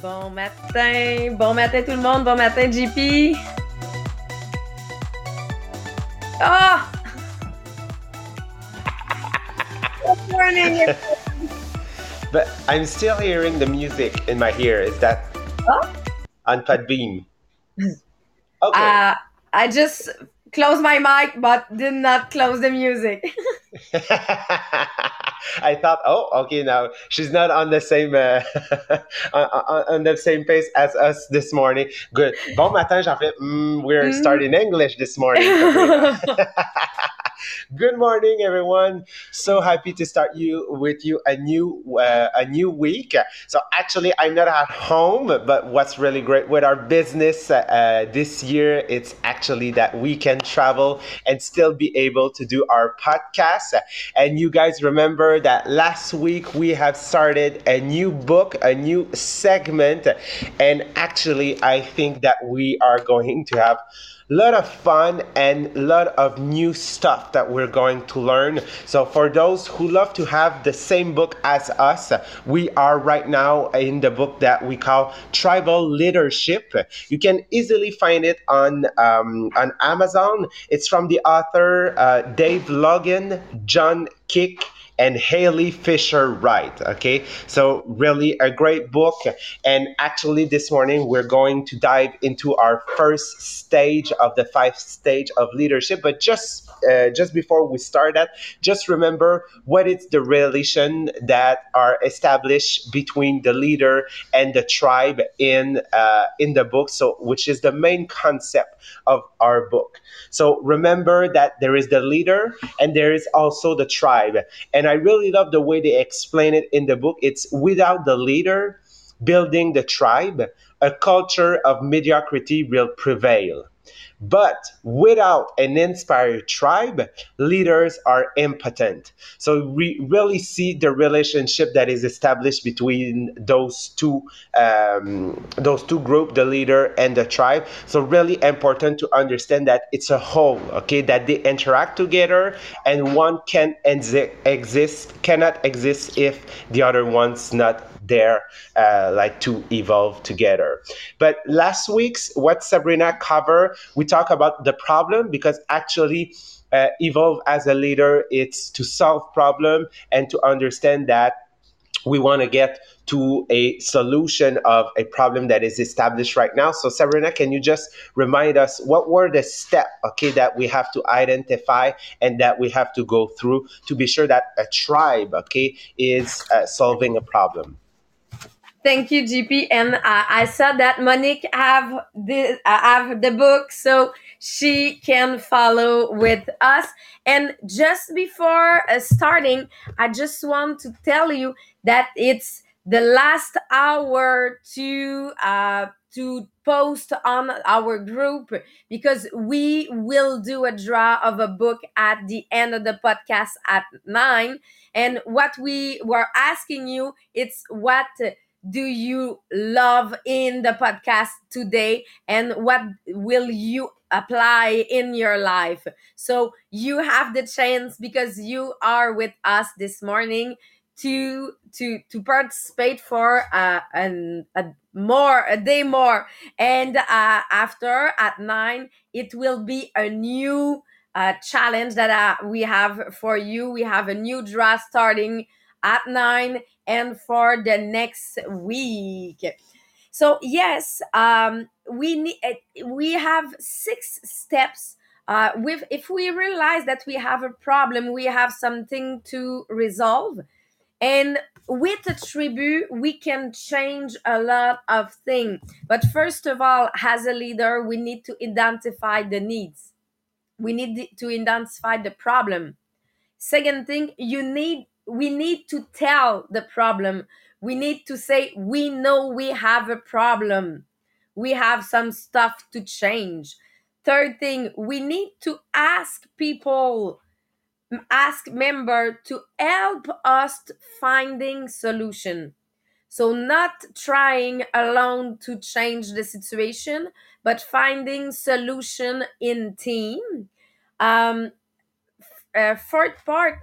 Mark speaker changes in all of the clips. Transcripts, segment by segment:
Speaker 1: Bon matin, bon matin tout le monde, bon matin JP. Ah! Good morning.
Speaker 2: But I'm still hearing the music in my ear. Is that
Speaker 1: Oh?
Speaker 2: on Podbean? Okay.
Speaker 1: Uh, I just closed my mic but did not close the music.
Speaker 2: I thought, oh, okay, now she's not on the same uh, on, on, the same pace as us this morning. Good. Bon matin, Jean-Philippe. Mm, we're
Speaker 1: Mm.
Speaker 2: starting English this morning. Good morning, everyone. So happy to start you with you a new uh, a new week. So actually, I'm not at home, but what's really great with our business uh, this year, it's actually that we can travel and still be able to do our podcast. And you guys remember that last week we have started a new book, a new segment, and actually, I think that we are going to have lot of fun and lot of new stuff that we're going to learn. So for those who love to have the same book as us, we are right now in the book that we call Tribal Leadership. You can easily find it on um, on Amazon. It's from the author uh, Dave Logan, John King and Halee Fischer-Wright. Okay, so really a great book. And actually, this morning we're going to dive into our first stage of the five stage of leadership. But just uh, just before we start that, just remember what is the relation that are established between the leader and the tribe in uh, in the book. So, which is the main concept of our book. So remember that there is the leader and there is also the tribe. And I really love the way they explain it in the book. It's without the leader building the tribe, a culture of mediocrity will prevail. But without an inspired tribe, leaders are impotent. So we really see the relationship that is established between those two um, those two groups, the leader and the tribe. So really important to understand that it's a whole, okay, that they interact together, and one can exi- exist cannot exist if the other one's not there uh, like to evolve together but last week's what sabrina covered we talk about the problem because actually uh, evolve as a leader it's to solve problem and to understand that we want to get to a solution of a problem that is established right now. So sabrina can you just remind us what were the steps okay that we have to identify and that we have to go through to be sure that a tribe okay is uh, solving a problem
Speaker 1: Thank you, JP. And uh, I saw that Monique have the uh, have the book, so she can follow with us. And just before uh, starting, I just want to tell you that it's the last hour to uh, to post on our group because we will do a draw of a book at the end of the podcast at nine. And what we were asking you, it's what do you love in the podcast today? And what will you apply in your life? So you have the chance because you are with us this morning to to to participate for uh, a more a day more. And uh, after at nine it will be a new uh, challenge that uh, we have for you. We have a new draft starting at nine and for the next week. So yes, um, we need we have six steps. Uh, with if we realize that we have a problem, we have something to resolve, and with a tribute, we can change a lot of things. But first of all, as a leader, we need to identify the needs. We need to identify the problem. Second thing, you need we need to tell the problem. We need to say, we know we have a problem. We have some stuff to change. Third thing, we need to ask people, ask member to help us finding solution. So not trying alone to change the situation, but finding solution in team. Um, uh, fourth part,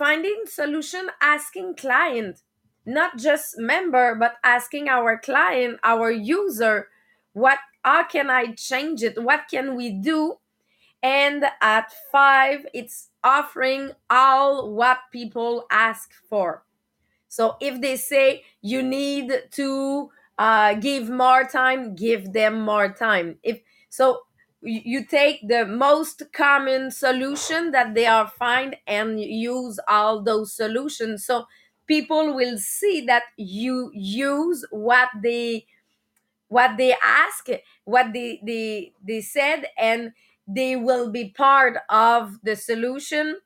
Speaker 1: finding solution asking client not just member but asking our client our user what how can i change it? What can we do? And at five it's offering all what people ask for. So if they say you need to uh, give more time give them more time. If so you take the most common solution that they are find and use all those solutions. So people will see that you use what they what they ask what they they they said and they will be part of the solution.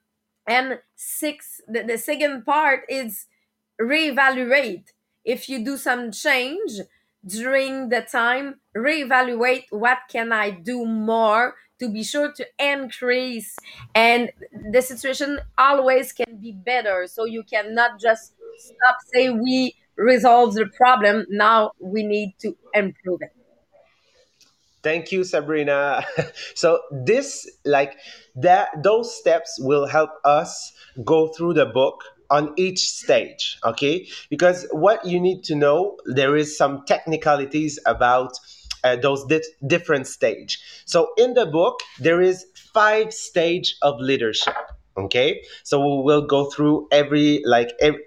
Speaker 1: And six the, the second part is reevaluate. If you do some change during the time reevaluate what can i do more to be sure to increase. And the situation always can be better. So you cannot just stop say we resolve the problem. Now we need to improve it.
Speaker 2: Thank you, Sabrina. so this, like that, those steps will help us go through the book on each stage. Okay, because what you need to know, there is some technicalities about uh, those di- different stage. So in the book, there is five stage of leadership. Okay, so we will go through every like every,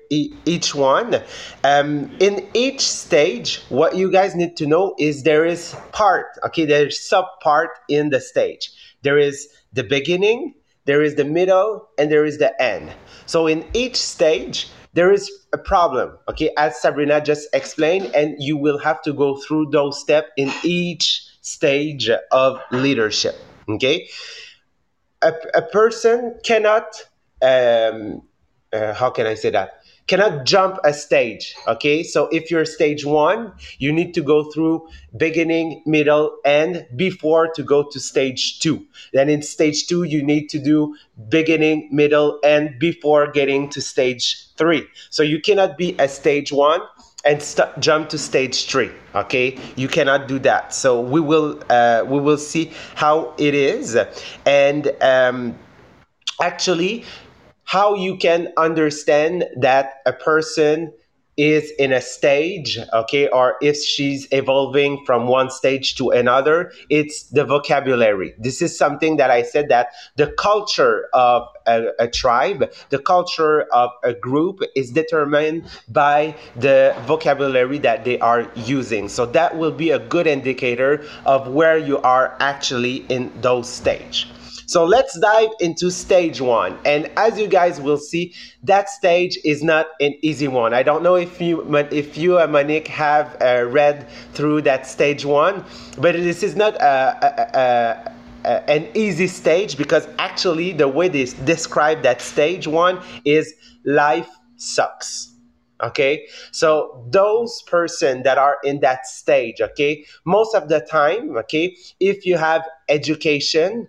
Speaker 2: each one. Um, in each stage, what you guys need to know is there is part. Okay, there's sub part in the stage. There is the beginning, there is the middle, and there is the end. So in each stage, there is a problem. Okay, as Sabrina just explained, and you will have to go through those steps in each stage of leadership. Okay, a, a person cannot um, uh, how can I say that? Cannot jump a stage. Okay, so if you're stage one, you need to go through beginning, middle, end before to go to stage two. Then in stage two, you need to do beginning, middle, end before getting to stage three. So you cannot be a stage one and st- jump to stage three okay you cannot do that so we will uh, we will see how it is and um, actually how you can understand that a person is in a stage okay or if she's evolving from one stage to another it's the vocabulary. This is something that i said that the culture of a, a tribe the culture of a group is determined by the vocabulary that they are using. So that will be a good indicator of where you are actually in those stage so let's dive into stage one. And as you guys will see, that stage is not an easy one. I don't know if you, if you and Monique have uh, read through that stage one, but this is not a, a, a an easy stage because actually the way they describe that stage one is life sucks okay so those person that are in that stage okay most of the time okay if you have education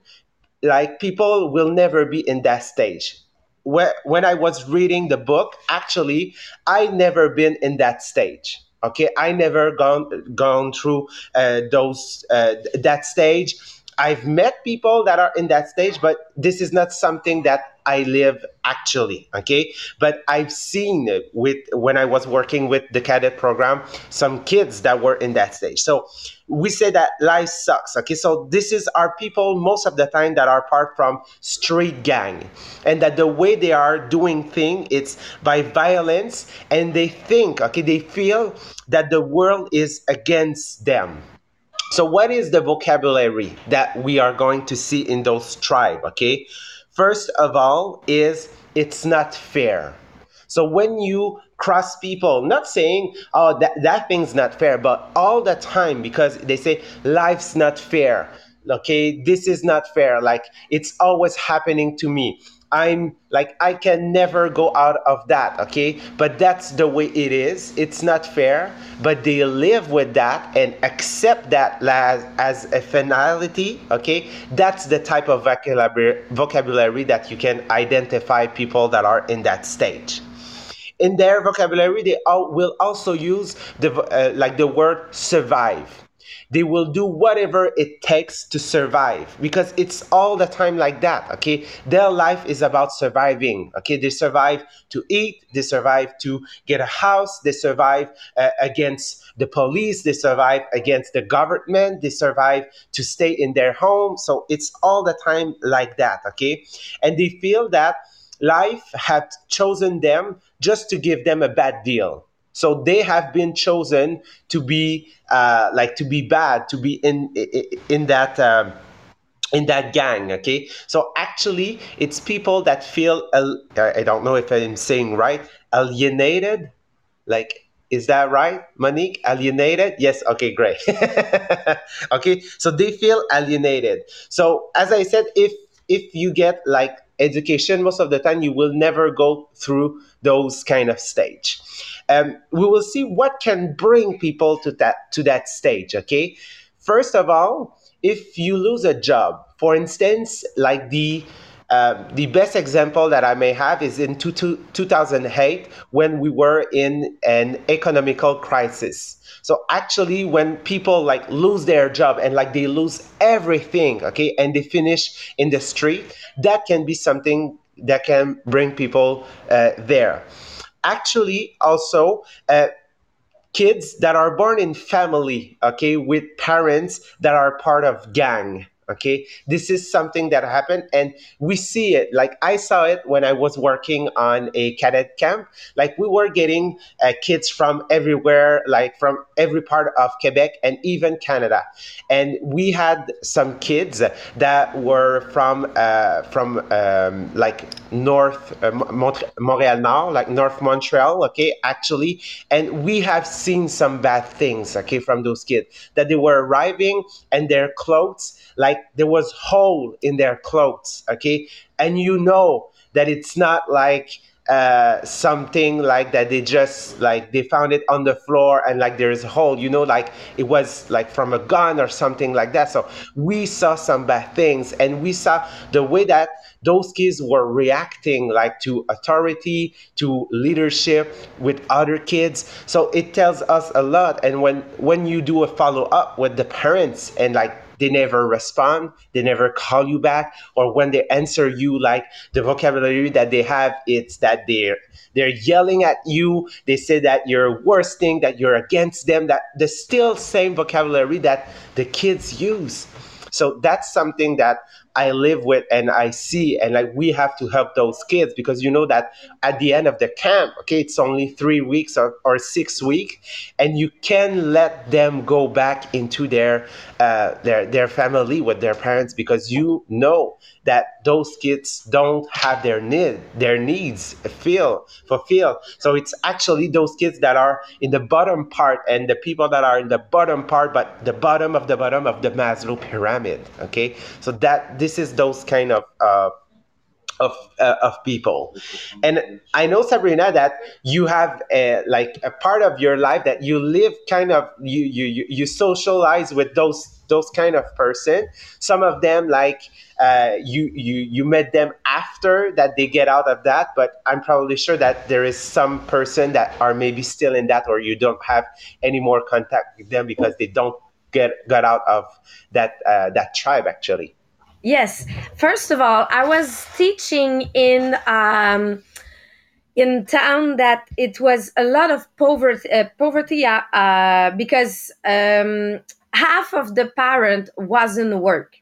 Speaker 2: like people will never be in that stage. Where, when i was reading the book actually i never been in that stage okay? I never gone gone through uh, those uh, that stage. I've met people that are in that stage but this is not something that i live actually okay? But i've seen it with when i was working with the cadet program some kids that were in that stage. So we say that life sucks okay? So this is our people most of the time that are part from street gang. And that the way they are doing thing it's by violence and they think okay? They feel that the world is against them. So what is the vocabulary that we are going to see in those tribe okay first of all is it's not fair so when you cross people, not saying, oh, that, that thing's not fair, but all the time because they say life's not fair. Okay, this is not fair. Like it's always happening to me. I'm like, I can never go out of that. Okay, but that's the way it is. It's not fair, but they live with that and accept that as, as a finality. Okay, that's the type of vocabulary, vocabulary that you can identify people that are in that stage in their vocabulary they all will also use the uh, like the word survive they will do whatever it takes to survive because it's all the time like that okay? Their life is about surviving okay? They survive to eat they survive to get a house they survive uh, against the police they survive against the government they survive to stay in their home. So it's all the time like that okay? And they feel that life had chosen them just to give them a bad deal so they have been chosen to be uh, like to be bad to be in in that um, in that gang okay? So actually it's people that feel i don't know if i'm saying right alienated. Like is that right monique? Alienated? Yes okay great. Okay so they feel alienated. So as i said if if you get like education most of the time you will never go through those kind of stage um, we will see what can bring people to that to that stage okay first of all if you lose a job for instance like the uh, the best example that I may have is in two, two, 2008 when we were in an economical crisis. So actually, when people like lose their job and like they lose everything, okay, and they finish in the street, that can be something that can bring people uh, there. Actually, also. Uh, kids that are born in family okay with parents that are part of gang okay? This is something that happened and we see it. Like i saw it when i was working on a cadet camp. Like we were getting uh, kids from everywhere like from every part of quebec and even canada. And we had some kids that were from uh, from um, like north uh, Mont- montreal nord like north montreal okay actually. And we have seen some bad things okay from those kids. That they were arriving and their clothes like there was hole in their clothes okay? And you know that it's not like uh, something like that they just like they found it on the floor and like there's a hole you know like it was like from a gun or something like that. So we saw some bad things and we saw the way that those kids were reacting like to authority to leadership with other kids. So it tells us a lot. And when when you do a follow up with the parents and like they never respond they never call you back or when they answer you like the vocabulary that they have it's that they're they're yelling at you they say that you're worst thing that you're against them that the still same vocabulary that the kids use. So that's something that I live with and I see, and like we have to help those kids because you know that at the end of the camp, okay, it's only three weeks or, or six weeks, and you can let them go back into their uh, their their family with their parents because you know that those kids don't have their need their needs feel fulfilled. So it's actually those kids that are in the bottom part and the people that are in the bottom part, but the bottom of the bottom of the Maslow pyramid. Okay, so that this is those kind of. Uh, of uh, of people and i know sabrina that you have a, like a part of your life that you live kind of you you you you socialize with those those kind of person some of them like uh, you you you met them after that they get out of that but i'm probably sure that there is some person that are maybe still in that or you don't have any more contact with them because they don't get got out of that uh, that tribe actually
Speaker 1: Yes. First of all, I was teaching in um, in town that it was a lot of poverty, uh, poverty uh, uh, because um, half of the parent wasn't work.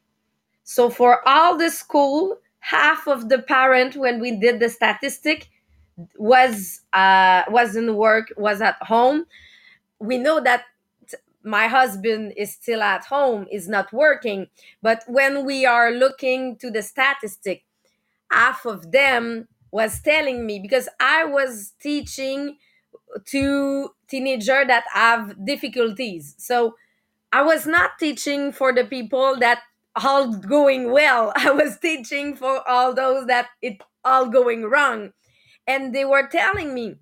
Speaker 1: So for all the school, half of the parent, when we did the statistic, was uh, was in work, was at home. We know that my husband is still at home is not working but when we are looking to the statistic half of them was telling me because i was teaching to teenager that have difficulties. So i was not teaching for the people that all going well. I was teaching for all those that it all going wrong. And they were telling me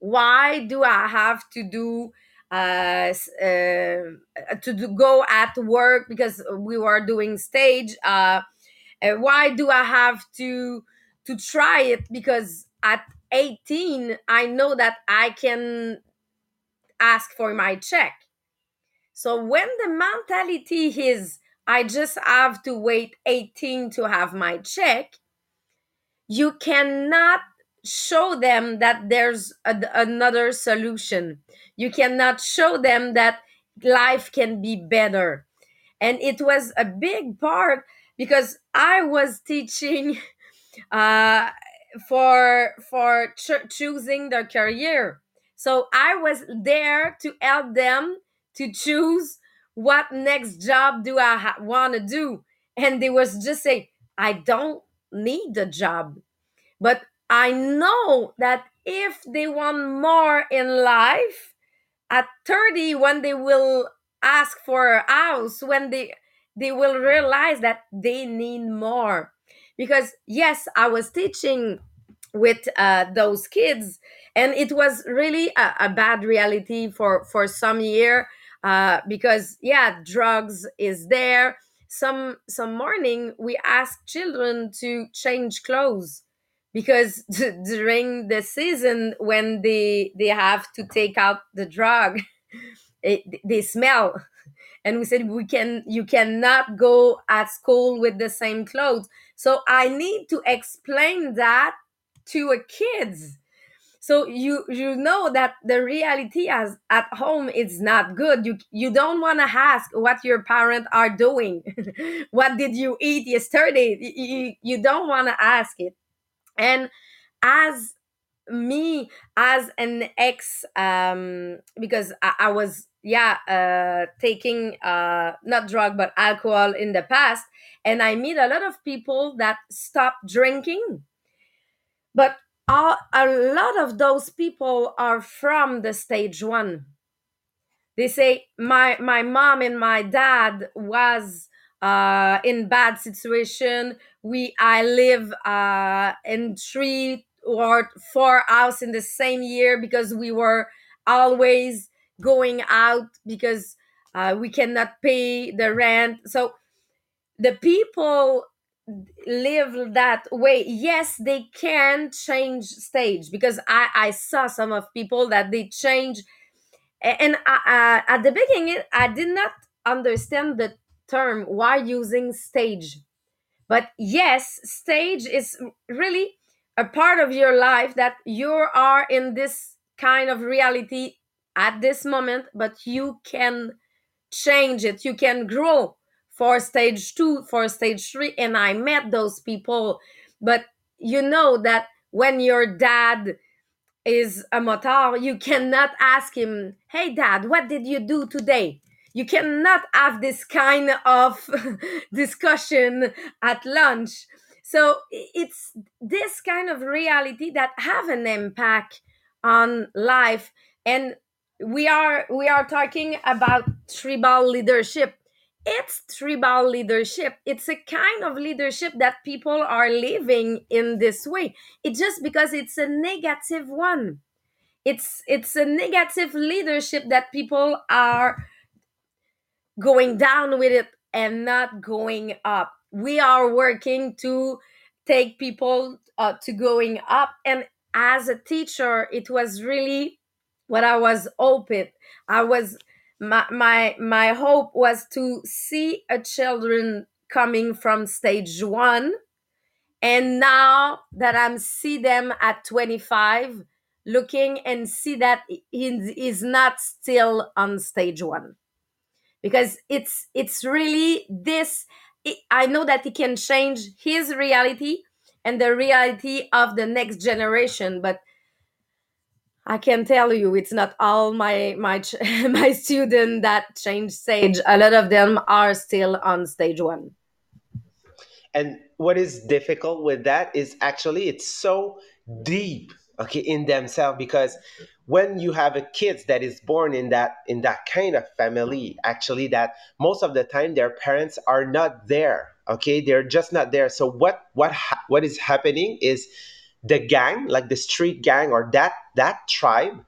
Speaker 1: why do i have to do uh, uh, to go at work because we were doing stage. Uh, why do I have to to try it? Because at 18, I know that I can ask for my check. So when the mentality is, I just have to wait 18 to have my check, you cannot show them that there's a, another solution. You cannot show them that life can be better. And it was a big part because I was teaching uh, for for ch- choosing their career. So I was there to help them to choose what next job do I want to do, and they was just say, I don't need the job, but I know that if they want more in life, at 30 when they will ask for a house when they they will realize that they need more. Because yes i was teaching with uh, those kids and it was really a, a bad reality for for some year uh, because yeah drugs is there. Some some morning we ask children to change clothes because during the season when they they have to take out the drug it, they smell. And we said we can you cannot go at school with the same clothes. So i need to explain that to a kids. So you you know that the reality as at home is not good. You you don't want to ask what your parents are doing. What did you eat yesterday? You, you don't want to ask it and as me as an ex um because i, I was yeah uh taking uh not drug but alcohol in the past and i meet a lot of people that stop drinking. But all, a lot of those people are from the stage one. They say my my mom and my dad was uh in bad situation we i live uh in three or four house in the same year because we were always going out because uh, we cannot pay the rent. So the people live that way. Yes they can change stage because i i saw some of people that they change. And I, uh, at the beginning i did not understand the term why using stage. But yes stage is really a part of your life that you are in this kind of reality at this moment but you can change it. You can grow for stage two for stage three and i met those people. But you know that when your dad is a motard, you cannot ask him, Hey, dad, what did you do today? You cannot have this kind of discussion at lunch. So it's this kind of reality that have an impact on life. And we are we are talking about tribal leadership it's tribal leadership it's a kind of leadership that people are living in this way it's just because it's a negative one it's it's a negative leadership that people are going down with it and not going up. We are working to take people uh, to going up. And as a teacher it was really what i was hoping i was my my my hope was to see a children coming from stage one. And now that i'm see them at 25 looking and see that he is not still on stage one because it's it's really this i know that he can change his reality and the reality of the next generation but I can tell you, it's not all my my my student that change stage. A lot of them are still on stage one.
Speaker 2: And what is difficult with that is actually it's so deep, okay, in themselves because when you have a kid that is born in that in that kind of family, actually that most of the time their parents are not there, okay, they're just not there. So what what ha- what is happening is the gang like the street gang or that that tribe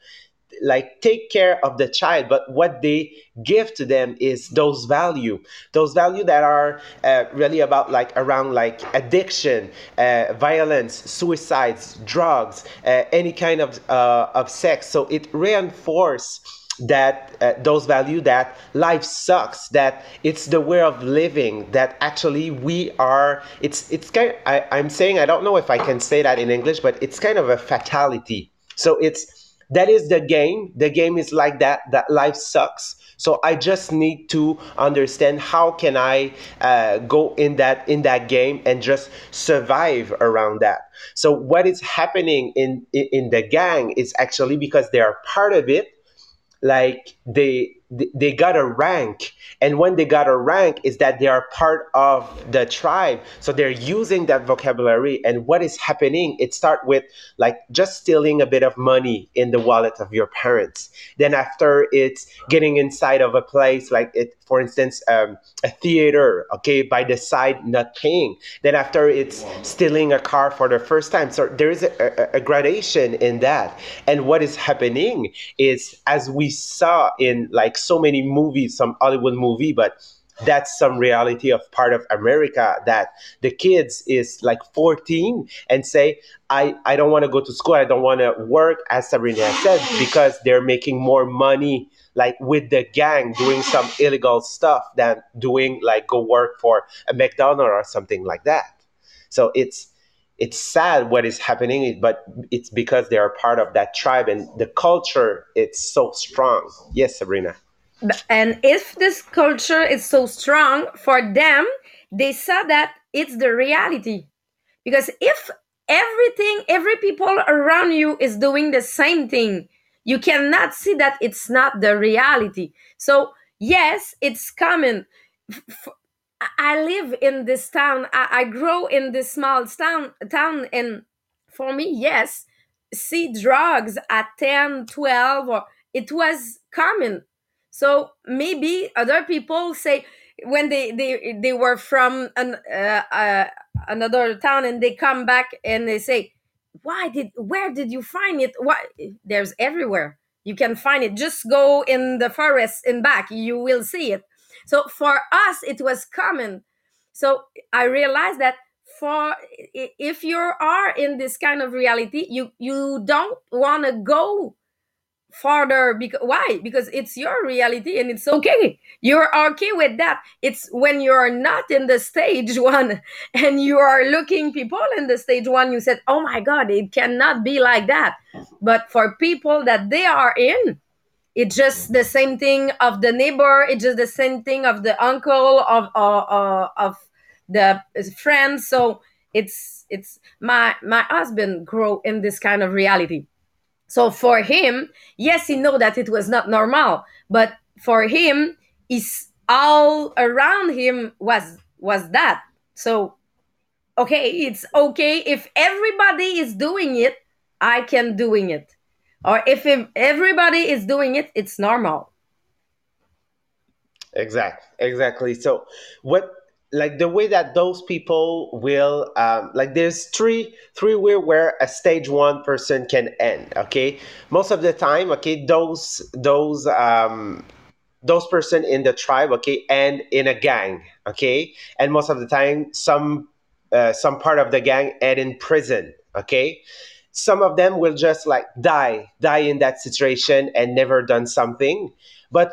Speaker 2: like take care of the child but what they give to them is those value. Those value that are uh, really about like around like addiction uh, violence suicides drugs uh, any kind of uh, of sex. So it reinforce that uh, those value that life sucks that it's the way of living that actually we are it's it's kind I, i'm saying i don't know if i can say that in english but it's kind of a fatality. So it's that is the game. The game is like that that life sucks. So i just need to understand how can i uh, go in that in that game and just survive around that. So what is happening in in, the gang is actually because they are part of it like they they got a rank. And when they got a rank is that they are part of the tribe. So they're using that vocabulary. And what is happening it start with like just stealing a bit of money in the wallet of your parents. Then after it's getting inside of a place like it for instance um, a theater okay by the side not paying. Then after it's stealing a car for the first time. So there is a, a, a gradation in that. And what is happening is as we saw in like so many movies, some Hollywood movie, but that's some reality of part of America that the kids is like 14 and say, I, I don't want to go to school. I don't want to work, as Sabrina said, because they're making more money like with the gang doing some illegal stuff than doing like go work for a McDonald's or something like that. So it's it's sad what is happening, but it's because they are part of that tribe and the culture it's so strong. Yes, Sabrina.
Speaker 1: And if this culture is so strong for them, they saw that it's the reality. Because if everything, every people around you is doing the same thing, you cannot see that it's not the reality. So, yes, it's common. I live in this town. I, grow in this small town, town, and for me, yes, see drugs at 10, 12, or it was common so maybe other people say when they they they were from an uh, uh, another town and they come back and they say, "Why did where did you find it? Why there's everywhere." You can find it. Just go in the forest and back. You will see it. So for us, it was common. So I realized that for if you are in this kind of reality, you you don't want to go farther because why? Because it's your reality and it's okay. You're okay with that. It's when you're not in the stage one and you are looking people in the stage one you said oh my god it cannot be like that. But for people that they are in it's just the same thing of the neighbor. It's just the same thing of the uncle of uh, uh, of the friends so it's it's my my husband grow in this kind of reality so for him, yes, he know that it was not normal, but for him, is all around him was was that. So okay, it's okay if everybody is doing it, I can doing it. Or if everybody is doing it, it's normal.
Speaker 2: Exactly. Exactly. So what like the way that those people will um, like there's three three way where a stage one person can end okay? Most of the time okay those those um those person in the tribe okay and in a gang okay? And most of the time some uh, some part of the gang and in prison okay? Some of them will just like die die in that situation and never done something. But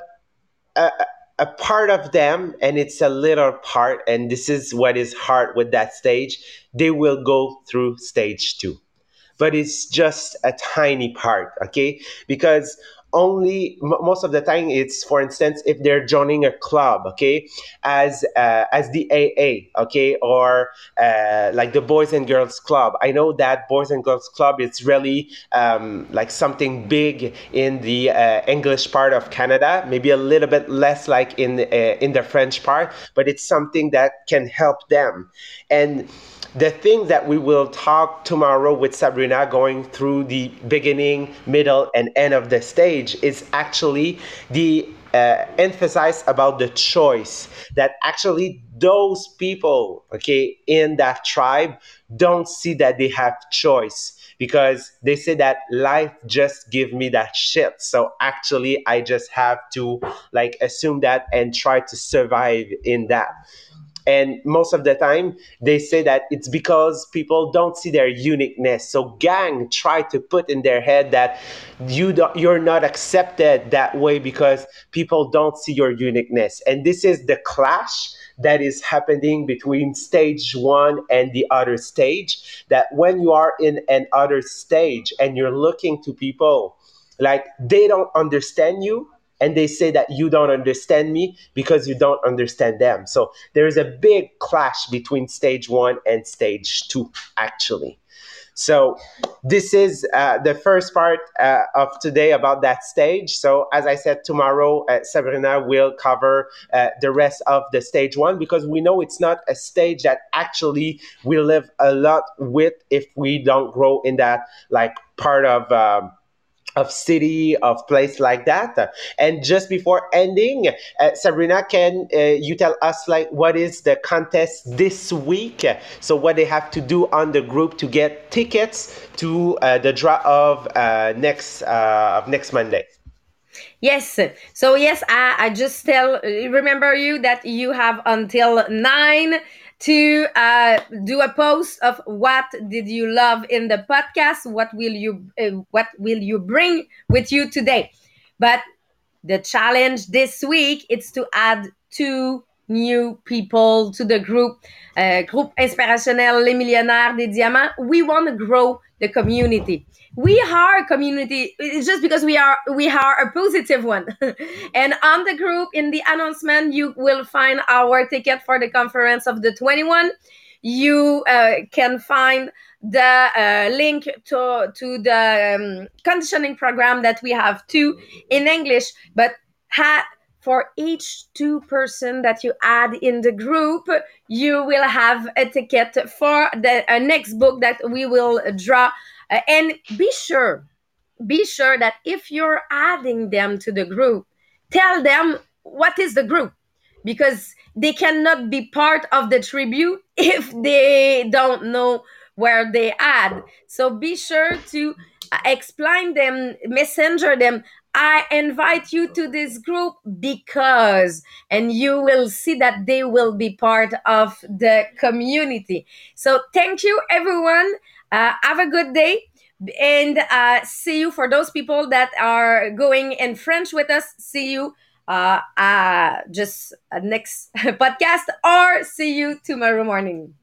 Speaker 2: uh, a part of them and it's a little part and this is what is hard with that stage they will go through stage two. But it's just a tiny part okay? Because only m- most of the time it's for instance if they're joining a club okay as uh, as the aa okay or uh, like the boys and girls club. I know that boys and girls club is really um, like something big in the uh, english part of canada maybe a little bit less like in uh, in the french part but it's something that can help them. And the thing that we will talk tomorrow with Sabrina going through the beginning, middle, and end of the stage is actually the uh, emphasize about the choice that actually those people okay in that tribe don't see that they have choice because they say that life just give me that shit. So actually i just have to like assume that and try to survive in that and most of the time they say that it's because people don't see their uniqueness. So gang try to put in their head that you you're not accepted that way because people don't see your uniqueness. And this is the clash that is happening between stage one and the other stage that when you are in an other stage and you're looking to people like they don't understand you and they say that you don't understand me because you don't understand them. So there is a big clash between stage one and stage two, actually. So this is uh, the first part uh, of today about that stage. So as I said, tomorrow uh, Sabrina will cover uh, the rest of the stage one because we know it's not a stage that actually we live a lot with if we don't grow in that like part of. Um, of city of place like that. And just before ending uh, sabrina can uh, you tell us like what is the contest this week? So what they have to do on the group to get tickets to uh, the draw of uh, next uh, of next monday?
Speaker 1: Yes. So yes, I, I just tell remember you that you have until nine to uh, do a post of what did you love in the podcast? What will you uh, what will you bring with you today? But the challenge this week is to add two new people to the group uh, groupe inspirationnel les millionnaires des diamants. We want to grow the community. We are a community just because we are we are a positive one. And on the group in the announcement you will find our ticket for the conference of the 21 you uh, can find the uh, link to to the um, conditioning program that we have too in english but ha- for each two person that you add in the group you will have a ticket for the uh, next book that we will draw uh, and be sure, be sure that if you're adding them to the group, tell them what is the group because they cannot be part of the tribute if they don't know where they add. So be sure to explain them, messenger them. I invite you to this group because, and you will see that they will be part of the community. So thank you, everyone. Uh, have a good day and uh, see you for those people that are going in French with us. See you uh, uh, just uh, next podcast or see you tomorrow morning.